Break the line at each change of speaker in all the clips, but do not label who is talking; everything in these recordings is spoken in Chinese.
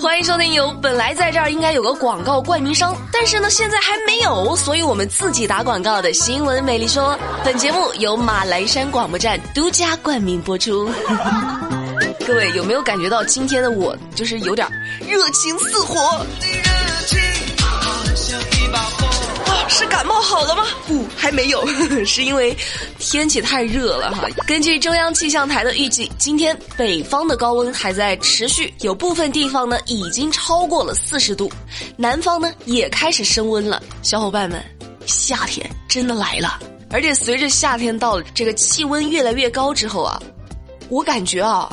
欢迎收听由本来在这儿应该有个广告冠名商，但是呢现在还没有，所以我们自己打广告的新闻美丽说，本节目由马来山广播站独家冠名播出。各位有没有感觉到今天的我就是有点热情似火？热情是感冒好了吗？不，还没有，是因为天气太热了哈。根据中央气象台的预计，今天北方的高温还在持续，有部分地方呢已经超过了四十度，南方呢也开始升温了。小伙伴们，夏天真的来了，而且随着夏天到了，这个气温越来越高之后啊，我感觉啊。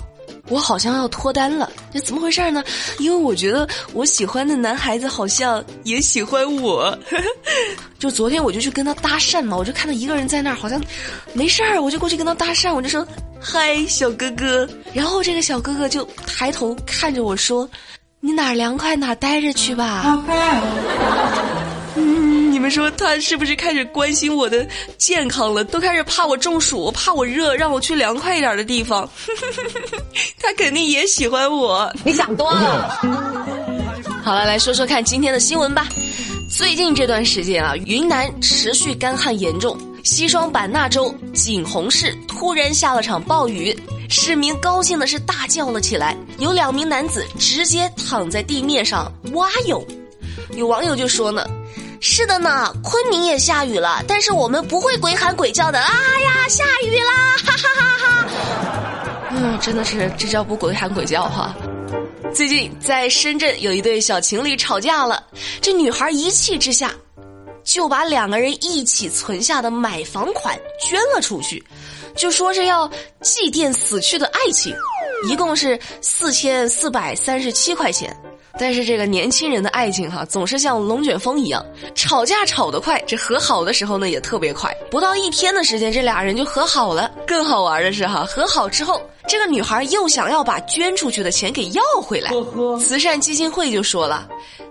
我好像要脱单了，这怎么回事呢？因为我觉得我喜欢的男孩子好像也喜欢我。就昨天我就去跟他搭讪嘛，我就看到一个人在那儿，好像没事儿，我就过去跟他搭讪，我就说：“嗨，小哥哥。”然后这个小哥哥就抬头看着我说：“你哪儿凉快哪儿待着去吧。” 说他是不是开始关心我的健康了？都开始怕我中暑，怕我热，让我去凉快一点的地方。他肯定也喜欢我。
你想多了。
好了，来说说看今天的新闻吧。最近这段时间啊，云南持续干旱严重，西双版纳州景洪市突然下了场暴雨，市民高兴的是大叫了起来。有两名男子直接躺在地面上蛙泳，有网友就说呢。是的呢，昆明也下雨了，但是我们不会鬼喊鬼叫的。啊呀，下雨啦！哈哈哈哈！嗯，真的是这叫不鬼喊鬼叫哈。最近在深圳有一对小情侣吵架了，这女孩一气之下就把两个人一起存下的买房款捐了出去，就说是要祭奠死去的爱情，一共是四千四百三十七块钱。但是这个年轻人的爱情哈，总是像龙卷风一样，吵架吵得快，这和好的时候呢也特别快，不到一天的时间，这俩人就和好了。更好玩的是哈，和好之后，这个女孩又想要把捐出去的钱给要回来，慈善基金会就说了。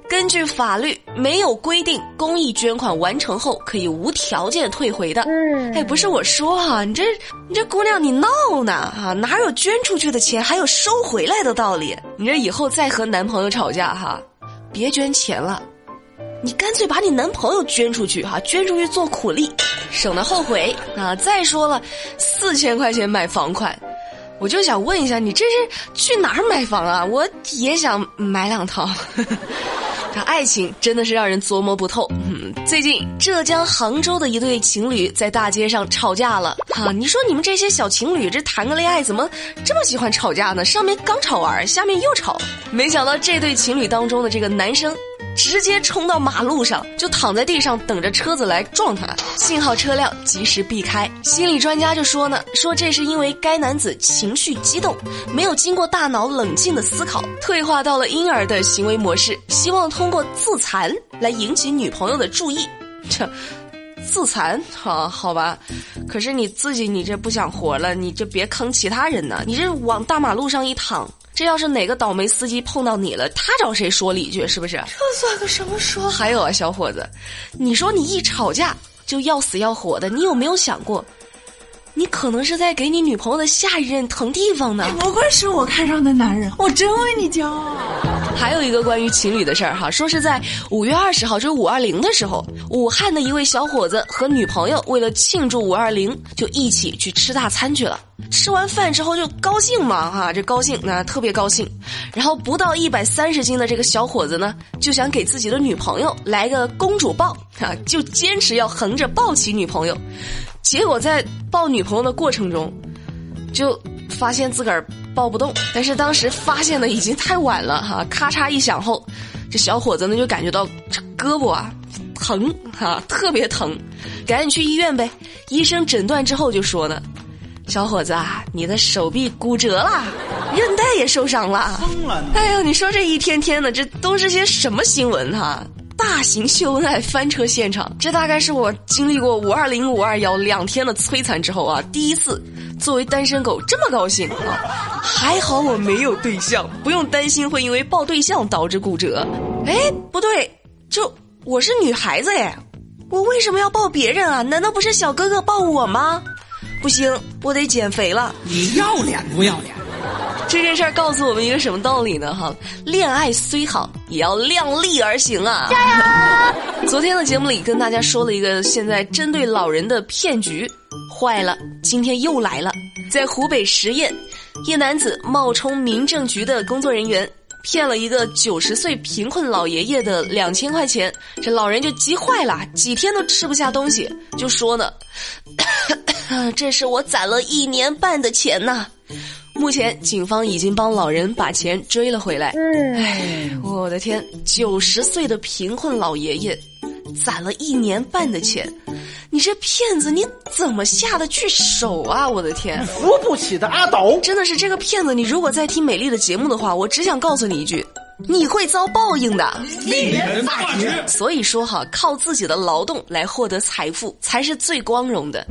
根据法律，没有规定公益捐款完成后可以无条件退回的。嗯，哎，不是我说哈，你这你这姑娘你闹呢哈？哪有捐出去的钱还有收回来的道理？你这以后再和男朋友吵架哈，别捐钱了，你干脆把你男朋友捐出去哈，捐出去做苦力，省得后悔啊。再说了，四千块钱买房款。我就想问一下，你这是去哪儿买房啊？我也想买两套。可爱情真的是让人琢磨不透。嗯，最近浙江杭州的一对情侣在大街上吵架了。哈，你说你们这些小情侣这谈个恋爱怎么这么喜欢吵架呢？上面刚吵完，下面又吵。没想到这对情侣当中的这个男生。直接冲到马路上，就躺在地上等着车子来撞他。幸好车辆及时避开。心理专家就说呢，说这是因为该男子情绪激动，没有经过大脑冷静的思考，退化到了婴儿的行为模式，希望通过自残来引起女朋友的注意。这，自残啊，好吧。可是你自己，你这不想活了，你就别坑其他人呢。你这往大马路上一躺。这要是哪个倒霉司机碰到你了，他找谁说理去？是不是？
这算个什么说？
还有啊，小伙子，你说你一吵架就要死要活的，你有没有想过？你可能是在给你女朋友的下一任腾地方呢。
不愧是我看上的男人，我真为你骄傲。
还有一个关于情侣的事儿哈，说是在五月二十号，就是五二零的时候，武汉的一位小伙子和女朋友为了庆祝五二零，就一起去吃大餐去了。吃完饭之后就高兴嘛哈，这高兴那特别高兴。然后不到一百三十斤的这个小伙子呢，就想给自己的女朋友来个公主抱啊，就坚持要横着抱起女朋友。结果在抱女朋友的过程中，就发现自个儿抱不动。但是当时发现的已经太晚了哈，咔嚓一响后，这小伙子呢就感觉到这胳膊啊疼哈，特别疼，赶紧去医院呗。医生诊断之后就说呢，小伙子啊，你的手臂骨折了，韧带也受伤了。疯了！哎呦，你说这一天天的，这都是些什么新闻哈？大型秀恩爱翻车现场，这大概是我经历过五二零五二幺两天的摧残之后啊，第一次作为单身狗这么高兴啊！还好我没有对象，不用担心会因为抱对象导致骨折。哎，不对，就我是女孩子哎，我为什么要抱别人啊？难道不是小哥哥抱我吗？不行，我得减肥了。
你要脸不要脸？
这件事儿告诉我们一个什么道理呢？哈，恋爱虽好，也要量力而行啊！加油！昨天的节目里跟大家说了一个现在针对老人的骗局，坏了，今天又来了，在湖北十堰，一男子冒充民政局的工作人员。骗了一个九十岁贫困老爷爷的两千块钱，这老人就急坏了，几天都吃不下东西，就说呢：“ 这是我攒了一年半的钱呐。”目前警方已经帮老人把钱追了回来。哎，我的天，九十岁的贫困老爷爷，攒了一年半的钱。你这骗子，你怎么下得去手啊？我的天，
扶不起的阿斗，
真的是这个骗子。你如果在听美丽的节目的话，我只想告诉你一句，你会遭报应的。
一言大局。
所以说哈，靠自己的劳动来获得财富才是最光荣的。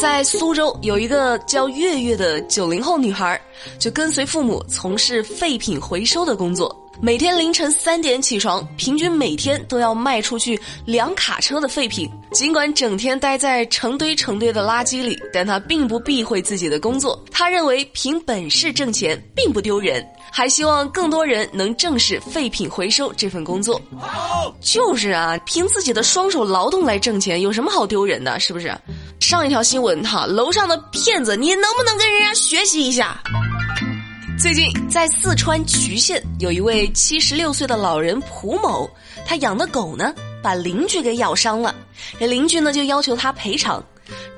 在苏州有一个叫月月的九零后女孩，就跟随父母从事废品回收的工作。每天凌晨三点起床，平均每天都要卖出去两卡车的废品。尽管整天待在成堆成堆的垃圾里，但他并不避讳自己的工作。他认为凭本事挣钱并不丢人，还希望更多人能正视废品回收这份工作。就是啊，凭自己的双手劳动来挣钱，有什么好丢人的？是不是？上一条新闻哈，楼上的骗子，你能不能跟人家学习一下？最近在四川渠县，有一位七十六岁的老人蒲某，他养的狗呢，把邻居给咬伤了。这邻居呢就要求他赔偿，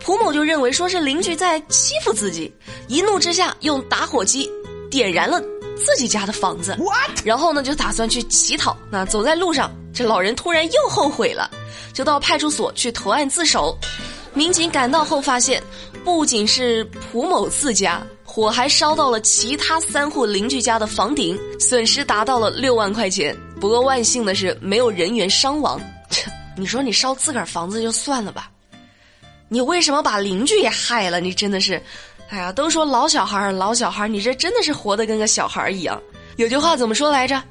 蒲某就认为说是邻居在欺负自己，一怒之下用打火机点燃了自己家的房子，然后呢就打算去乞讨。那走在路上，这老人突然又后悔了，就到派出所去投案自首。民警赶到后发现，不仅是蒲某自家。火还烧到了其他三户邻居家的房顶，损失达到了六万块钱。不过万幸的是，没有人员伤亡。你说你烧自个儿房子就算了吧，你为什么把邻居也害了？你真的是，哎呀，都说老小孩儿，老小孩儿，你这真的是活得跟个小孩儿一样。有句话怎么说来着？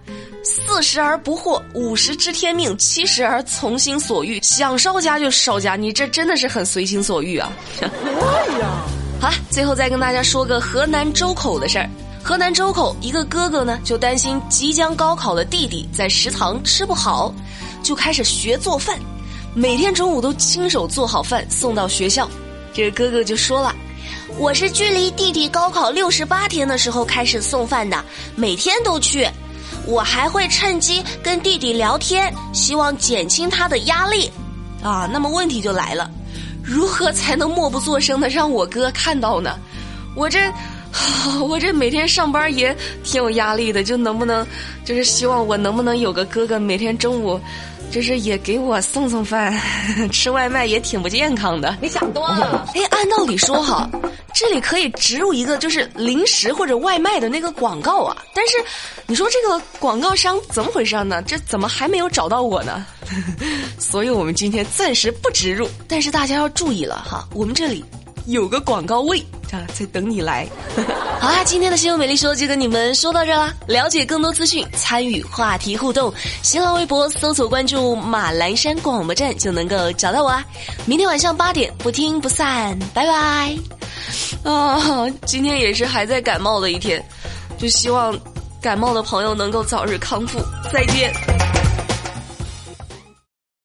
四十而不惑，五十知天命，七十而从心所欲。想烧家就烧家，你这真的是很随心所欲啊！对呀。好了，最后再跟大家说个河南周口的事儿。河南周口一个哥哥呢，就担心即将高考的弟弟在食堂吃不好，就开始学做饭，每天中午都亲手做好饭送到学校。这个哥哥就说了：“我是距离弟弟高考六十八天的时候开始送饭的，每天都去。我还会趁机跟弟弟聊天，希望减轻他的压力。”啊，那么问题就来了。如何才能默不作声的让我哥看到呢？我这，我这每天上班也挺有压力的，就能不能，就是希望我能不能有个哥哥，每天中午，就是也给我送送饭，吃外卖也挺不健康的。
你想多了。
哎，按道理说哈，这里可以植入一个就是零食或者外卖的那个广告啊，但是，你说这个广告商怎么回事呢？这怎么还没有找到我呢？所以我们今天暂时不植入，但是大家要注意了哈，我们这里有个广告位啊，在等你来。好啦，今天的新闻美丽说就跟你们说到这啦。了解更多资讯，参与话题互动，新浪微博搜索关注马栏山广播站就能够找到我啦。明天晚上八点不听不散，拜拜。啊，今天也是还在感冒的一天，就希望感冒的朋友能够早日康复。再见。